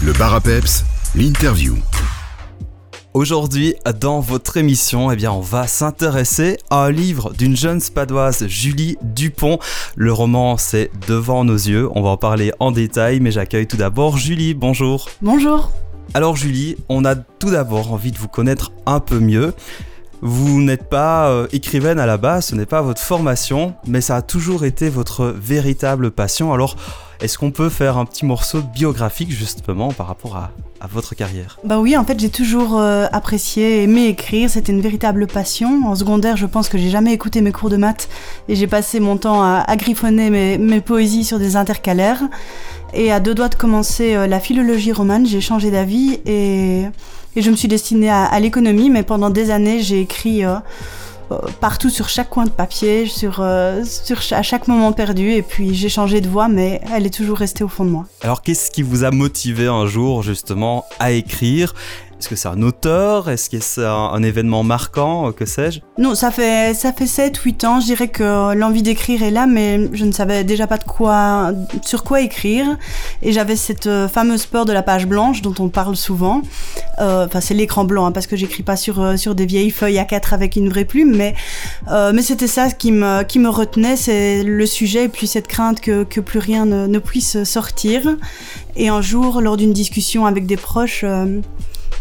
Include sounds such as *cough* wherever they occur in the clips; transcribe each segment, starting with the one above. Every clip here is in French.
Le bar l'interview. Aujourd'hui, dans votre émission, eh bien, on va s'intéresser à un livre d'une jeune spadoise, Julie Dupont. Le roman, c'est Devant nos yeux. On va en parler en détail, mais j'accueille tout d'abord Julie. Bonjour. Bonjour. Alors, Julie, on a tout d'abord envie de vous connaître un peu mieux. Vous n'êtes pas euh, écrivaine à la base, ce n'est pas votre formation, mais ça a toujours été votre véritable passion. Alors, est-ce qu'on peut faire un petit morceau biographique justement par rapport à, votre carrière? Bah oui, en fait, j'ai toujours euh, apprécié, aimé écrire. C'était une véritable passion. En secondaire, je pense que j'ai jamais écouté mes cours de maths et j'ai passé mon temps à, griffonner mes, poésies sur des intercalaires. Et à deux doigts de commencer euh, la philologie romane, j'ai changé d'avis et je me suis destinée à, l'économie, mais pendant des années, j'ai écrit euh, euh, partout sur chaque coin de papier, à chaque moment perdu, et puis j'ai changé de voix, mais elle est toujours restée au fond de moi. Alors qu'est-ce qui vous a motivé un jour justement à écrire? Est-ce que c'est un auteur? Est-ce que c'est un, événement marquant? Que sais-je? Non, ça fait, ça fait 7-8 ans. Je dirais que l'envie d'écrire est là, mais je ne savais déjà pas de quoi, sur quoi écrire. Et j'avais cette euh, fameuse peur de la page blanche dont on parle souvent. Euh, enfin, c'est l'écran blanc, hein, parce que j'écris pas sur, euh, sur des vieilles feuilles A4 avec une vraie plume, mais, mais c'était ça qui me, qui me retenait, c'est le sujet et puis cette crainte que, que plus rien ne, puisse sortir. Et un jour, lors d'une discussion avec des proches, euh,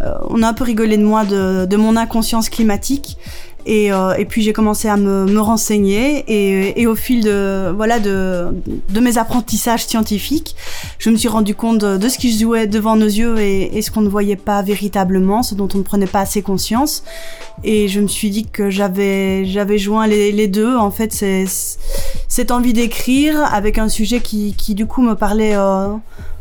on a un peu rigolé de moi, de, mon inconscience climatique. Euh, et, puis j'ai commencé à me, renseigner et, au fil de voilà de, mes apprentissages scientifiques, je me suis rendu compte de, ce qui se jouait devant nos yeux et, ce qu'on ne voyait pas véritablement, ce dont on ne prenait pas assez conscience. Et je me suis dit que j'avais j'avais joint les, deux. En fait, c'est cette envie d'écrire avec un sujet qui, du coup me parlait euh,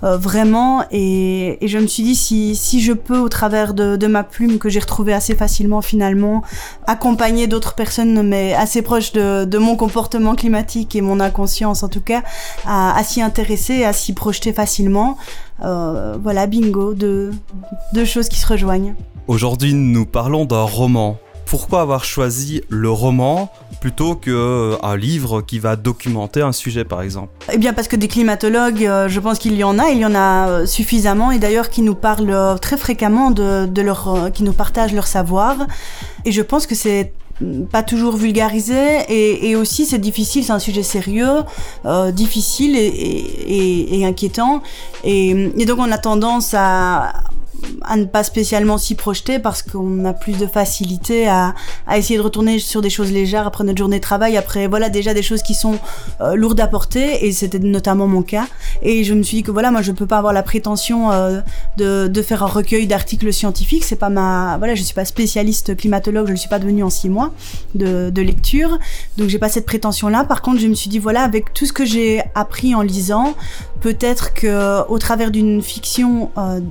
euh, vraiment. Et, je me suis dit si, si je peux au travers de, ma plume que j'ai retrouvée assez facilement finalement accompagner d'autres personnes mais assez proches de, mon comportement climatique et mon inconscience en tout cas à, s'y intéresser à s'y projeter facilement euh, voilà bingo deux, deux choses qui se rejoignent. Aujourd'hui nous parlons d'un roman pourquoi avoir choisi le roman plutôt qu'un euh, livre qui va documenter un sujet par exemple? Eh bien parce que des climatologues, euh, je pense qu'il y en a, il y en a euh, suffisamment et d'ailleurs qui nous parlent très fréquemment de, leur, qui nous partagent leur savoir. Et je pense que c'est pas toujours vulgarisé et, aussi c'est difficile, c'est un sujet sérieux, difficile et, inquiétant. et, donc on a tendance à, à ne pas spécialement s'y projeter parce qu'on a plus de facilité à, essayer de retourner sur des choses légères après notre journée de travail, après voilà déjà des choses qui sont euh, lourdes à porter et c'était notamment mon cas. Et je me suis dit que voilà moi je peux pas avoir la prétention euh, de, faire un recueil d'articles scientifiques, c'est pas ma voilà je suis pas spécialiste climatologue, je ne suis pas devenue en six mois de, de lecture, donc j'ai pas cette prétention là. Par contre je me suis dit voilà avec tout ce que j'ai appris en lisant, peut-être que au travers d'une fiction euh,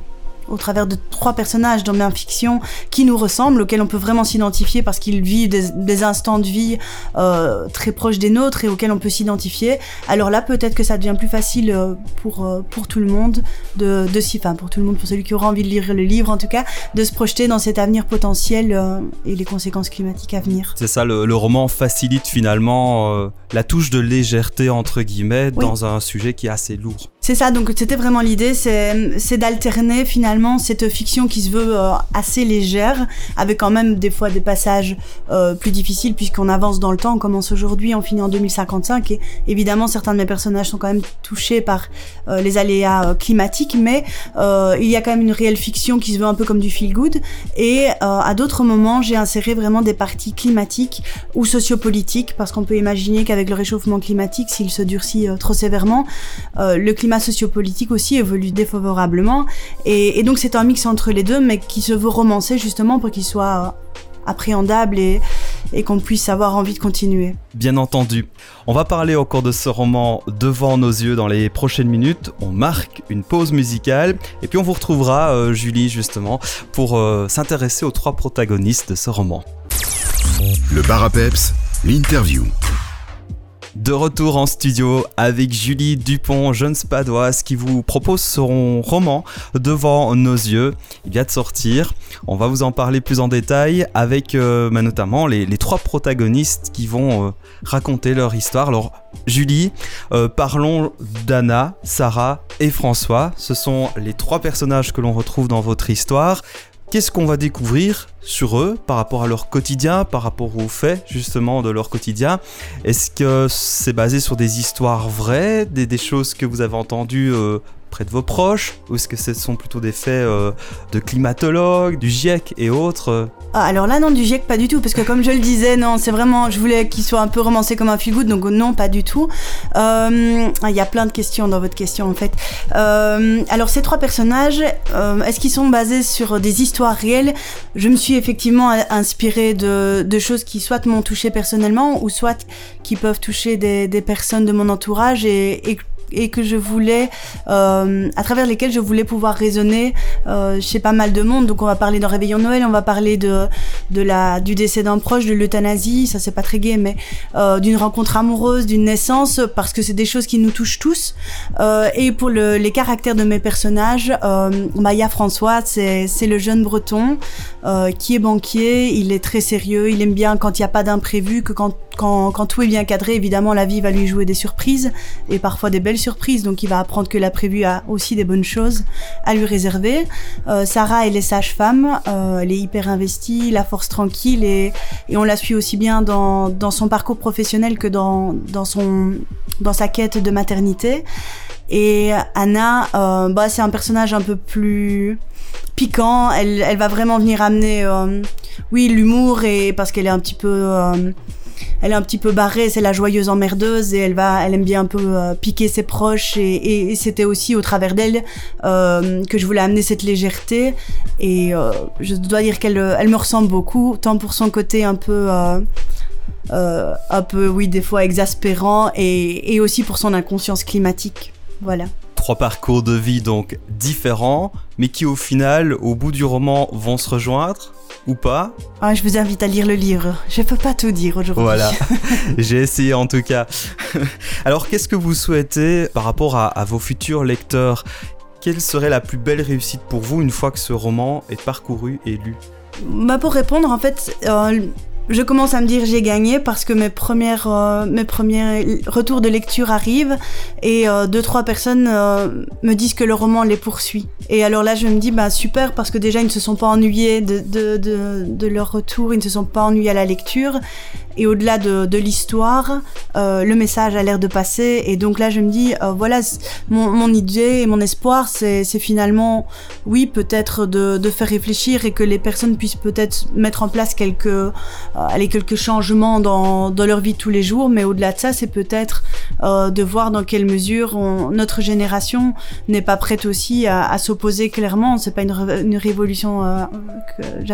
au travers de trois personnages dans ma fiction qui nous ressemblent, auxquels on peut vraiment s'identifier parce qu'ils vivent des, instants de vie euh, très proches des nôtres et auxquels on peut s'identifier. Alors là, peut-être que ça devient plus facile euh, pour, euh, pour tout le monde de, de s'y, enfin pour tout le monde, pour celui qui aura envie de lire le livre en tout cas, de se projeter dans cet avenir potentiel et les conséquences climatiques à venir. C'est ça, le, roman facilite finalement la touche de légèreté entre guillemets dans un sujet qui est assez lourd. C'est ça, donc c'était vraiment l'idée, c'est d'alterner finalement cette fiction qui se veut euh, assez légère, avec quand même des fois des passages euh, plus difficiles puisqu'on avance dans le temps, on commence aujourd'hui, on finit en 2055 et évidemment certains de mes personnages sont quand même touchés par euh, les aléas climatiques, mais il y a quand même une réelle fiction qui se veut un peu comme du feel good et à d'autres moments j'ai inséré vraiment des parties climatiques ou sociopolitiques parce qu'on peut imaginer qu'avec le réchauffement climatique, s'il se durcit trop sévèrement, le climat sociopolitique aussi évolue défavorablement. Et, donc c'est un mix entre les deux, mais qui se veut romancer justement pour qu'il soit euh, appréhendable et, et qu'on puisse avoir envie de continuer. Bien entendu. On va parler au cours de ce roman devant nos yeux dans les prochaines minutes. On marque une pause musicale et puis on vous retrouvera, euh, Julie, justement, pour euh, s'intéresser aux trois protagonistes de ce roman. Le Bar l'interview. De retour en studio avec Julie Dupont, jeune spadoise, qui vous propose son roman Devant nos yeux. Il vient de sortir. On va vous en parler plus en détail avec euh, bah, notamment les, trois protagonistes qui vont euh, raconter leur histoire. Alors, Julie, euh, parlons d'Anna, Sarah et François. Ce sont les trois personnages que l'on retrouve dans votre histoire. Qu'est-ce qu'on va découvrir sur eux par rapport à leur quotidien, par rapport aux faits justement de leur quotidien? Est-ce que c'est basé sur des histoires vraies, des, choses que vous avez entendues euh, près de vos proches Ou est-ce que ce sont plutôt des faits euh, de climatologues, du GIEC et autres ah, alors là, non, du GIEC, pas du tout, parce que comme je le disais, non, c'est vraiment, je voulais qu'il soit un peu romancé comme un feel good, donc non, pas du tout. Euh, il y a plein de questions dans votre question, en fait. Euh, alors, ces trois personnages, est-ce qu'ils sont basés sur des histoires réelles? Je me suis effectivement inspirée de, choses qui soit m'ont touché personnellement, ou soit qui peuvent toucher des, des personnes de mon entourage et, et et que je voulais, euh, à travers lesquels je voulais pouvoir raisonner euh, chez pas mal de monde. Donc on va parler d'un réveillon Noël, on va parler de, de la, du décès d'un proche, de l'euthanasie, ça c'est pas très gai, mais euh, d'une rencontre amoureuse, d'une naissance, parce que c'est des choses qui nous touchent tous. Euh, et pour le, les caractères de mes personnages, euh, Maya François, c'est le jeune breton euh, qui est banquier, il est très sérieux, il aime bien quand il n'y a pas d'imprévu, que quand, quand, quand tout est bien cadré, évidemment la vie va lui jouer des surprises, et parfois des belles surprise, donc il va apprendre que la prévue a aussi des bonnes choses à lui réserver. Euh, Sarah, elle est sage-femme, euh, elle est hyper investie, la force tranquille, et, et on la suit aussi bien dans, dans son parcours professionnel que dans, dans, son, dans sa quête de maternité. Et Anna, euh, bah, c'est un personnage un peu plus piquant. Elle, elle va vraiment venir amener, oui, l'humour et parce qu'elle est un petit peu elle est un petit peu barrée, c'est la joyeuse emmerdeuse et elle va, elle aime bien un peu euh, piquer ses proches et, c'était aussi au travers d'elle euh, que je voulais amener cette légèreté et euh, je dois dire qu'elle elle me ressemble beaucoup, tant pour son côté un peu un peu oui des fois exaspérant et, et aussi pour son inconscience climatique. Voilà trois parcours de vie donc différents, mais qui au final, au bout du roman, vont se rejoindre ou pas. Ah, je vous invite à lire le livre. Je peux pas tout dire aujourd'hui. Voilà, *laughs* j'ai essayé en tout cas. *laughs* Alors, qu'est-ce que vous souhaitez par rapport à, vos futurs lecteurs? Quelle serait la plus belle réussite pour vous une fois que ce roman est parcouru et lu? Bah Pour répondre, en fait, euh, je commence à me dire j'ai gagné parce que mes premières euh, mes premiers retours de lecture arrivent et euh, deux trois personnes euh, me disent que le roman les poursuit. Et alors là je me dis bah super parce que déjà ils ne se sont pas ennuyés de, de, de, de leur retour ils ne se sont pas ennuyés à la lecture et au-delà de, de l'histoire, euh, le message a l'air de passer. Et donc là, je me dis, euh, voilà, mon, idée et mon espoir, c'est finalement, oui, peut-être de, faire réfléchir et que les personnes puissent peut-être mettre en place quelques, euh, quelques changements dans, dans, leur vie tous les jours. Mais au-delà de ça, c'est peut-être euh, de voir dans quelle mesure notre génération n'est pas prête aussi à, à s'opposer clairement. C'est pas une, une révolution,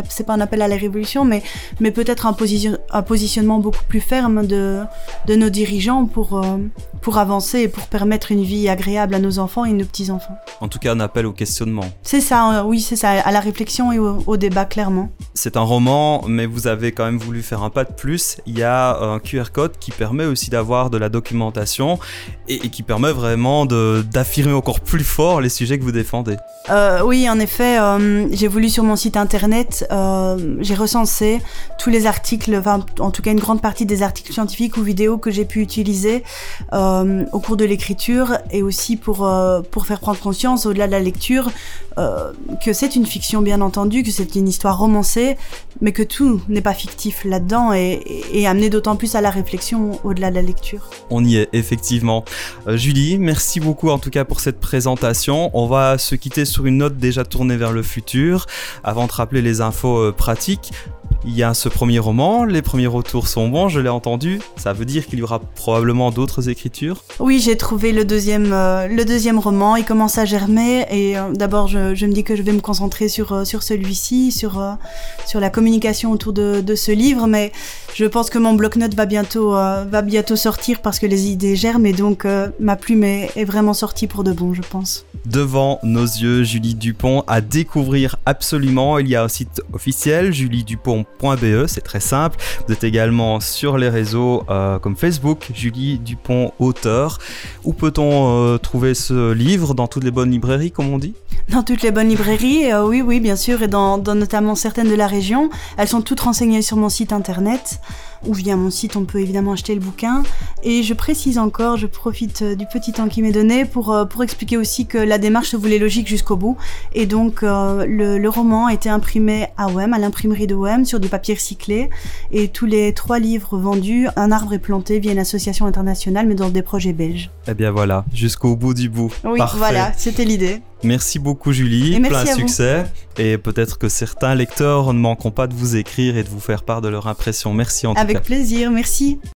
c'est pas un appel à la révolution, mais, mais peut-être un, position, un positionnement beaucoup plus ferme de, de nos dirigeants pour, euh, pour avancer et pour permettre une vie agréable à nos enfants et nos petits-enfants. En tout cas, un appel au questionnement. C'est ça, euh, oui, c'est ça, à la réflexion et au, débat, clairement. C'est un roman, mais vous avez quand même voulu faire un pas de plus. Il y a un QR code qui permet aussi d'avoir de la documentation et, qui permet vraiment d'affirmer encore plus fort les sujets que vous défendez. Euh, oui, en effet, j'ai voulu sur mon site internet, j'ai recensé tous les articles, enfin, en tout cas une grande partie des articles scientifiques ou vidéos que j'ai pu utiliser euh, au cours de l'écriture et aussi pour, euh, pour faire prendre conscience au-delà de la lecture euh, que c'est une fiction bien entendu, que c'est une histoire romancée, mais que tout n'est pas fictif là-dedans et, amener d'autant plus à la réflexion au-delà de la lecture. On y est effectivement. Julie, merci beaucoup en tout cas pour cette présentation. On va se quitter sur une note déjà tournée vers le futur avant de rappeler les infos pratiques. Il y a ce premier roman, les premiers retours sont bons, je l'ai entendu. Ça veut dire qu'il y aura probablement d'autres écritures Oui, j'ai trouvé le deuxième, euh, le deuxième roman, il commence à germer et euh, d'abord je, je, me dis que je vais me concentrer sur, euh, sur celui-ci, sur, sur la communication autour de, de, ce livre, mais je pense que mon bloc-notes va, bientôt va bientôt sortir parce que les idées germent et donc ma plume est, est vraiment sortie pour de bon, je pense. Devant nos yeux, Julie Dupont à découvrir absolument. Il y a un site officiel, Julie Dupont juliedupont.be, c'est très simple. Vous êtes également sur les réseaux euh, comme Facebook, Julie Dupont auteur. Où peut-on euh, trouver ce livre? Dans toutes les bonnes librairies, comme on dit? Dans toutes les bonnes librairies, euh, oui, oui, bien sûr, et dans, dans notamment certaines de la région. Elles sont toutes renseignées sur mon site internet ou via mon site, on peut évidemment acheter le bouquin. Et je précise encore, je profite euh, du petit temps qui m'est donné pour, euh, pour expliquer aussi que la démarche se voulait logique jusqu'au bout. Et donc, euh, le, le, roman a été imprimé à Wem, à l'imprimerie de Wem, sur du papier recyclé. Et tous les trois livres vendus, un arbre est planté via une association internationale, mais dans des projets belges. Eh bien voilà, jusqu'au bout du bout. Oui, Parfait. voilà, c'était l'idée. Merci beaucoup Julie, Et plein vous. succès. Et peut-être que certains lecteurs ne manqueront pas de vous écrire et de vous faire part de leur impression. Merci en tout cas. Avec plaisir, merci.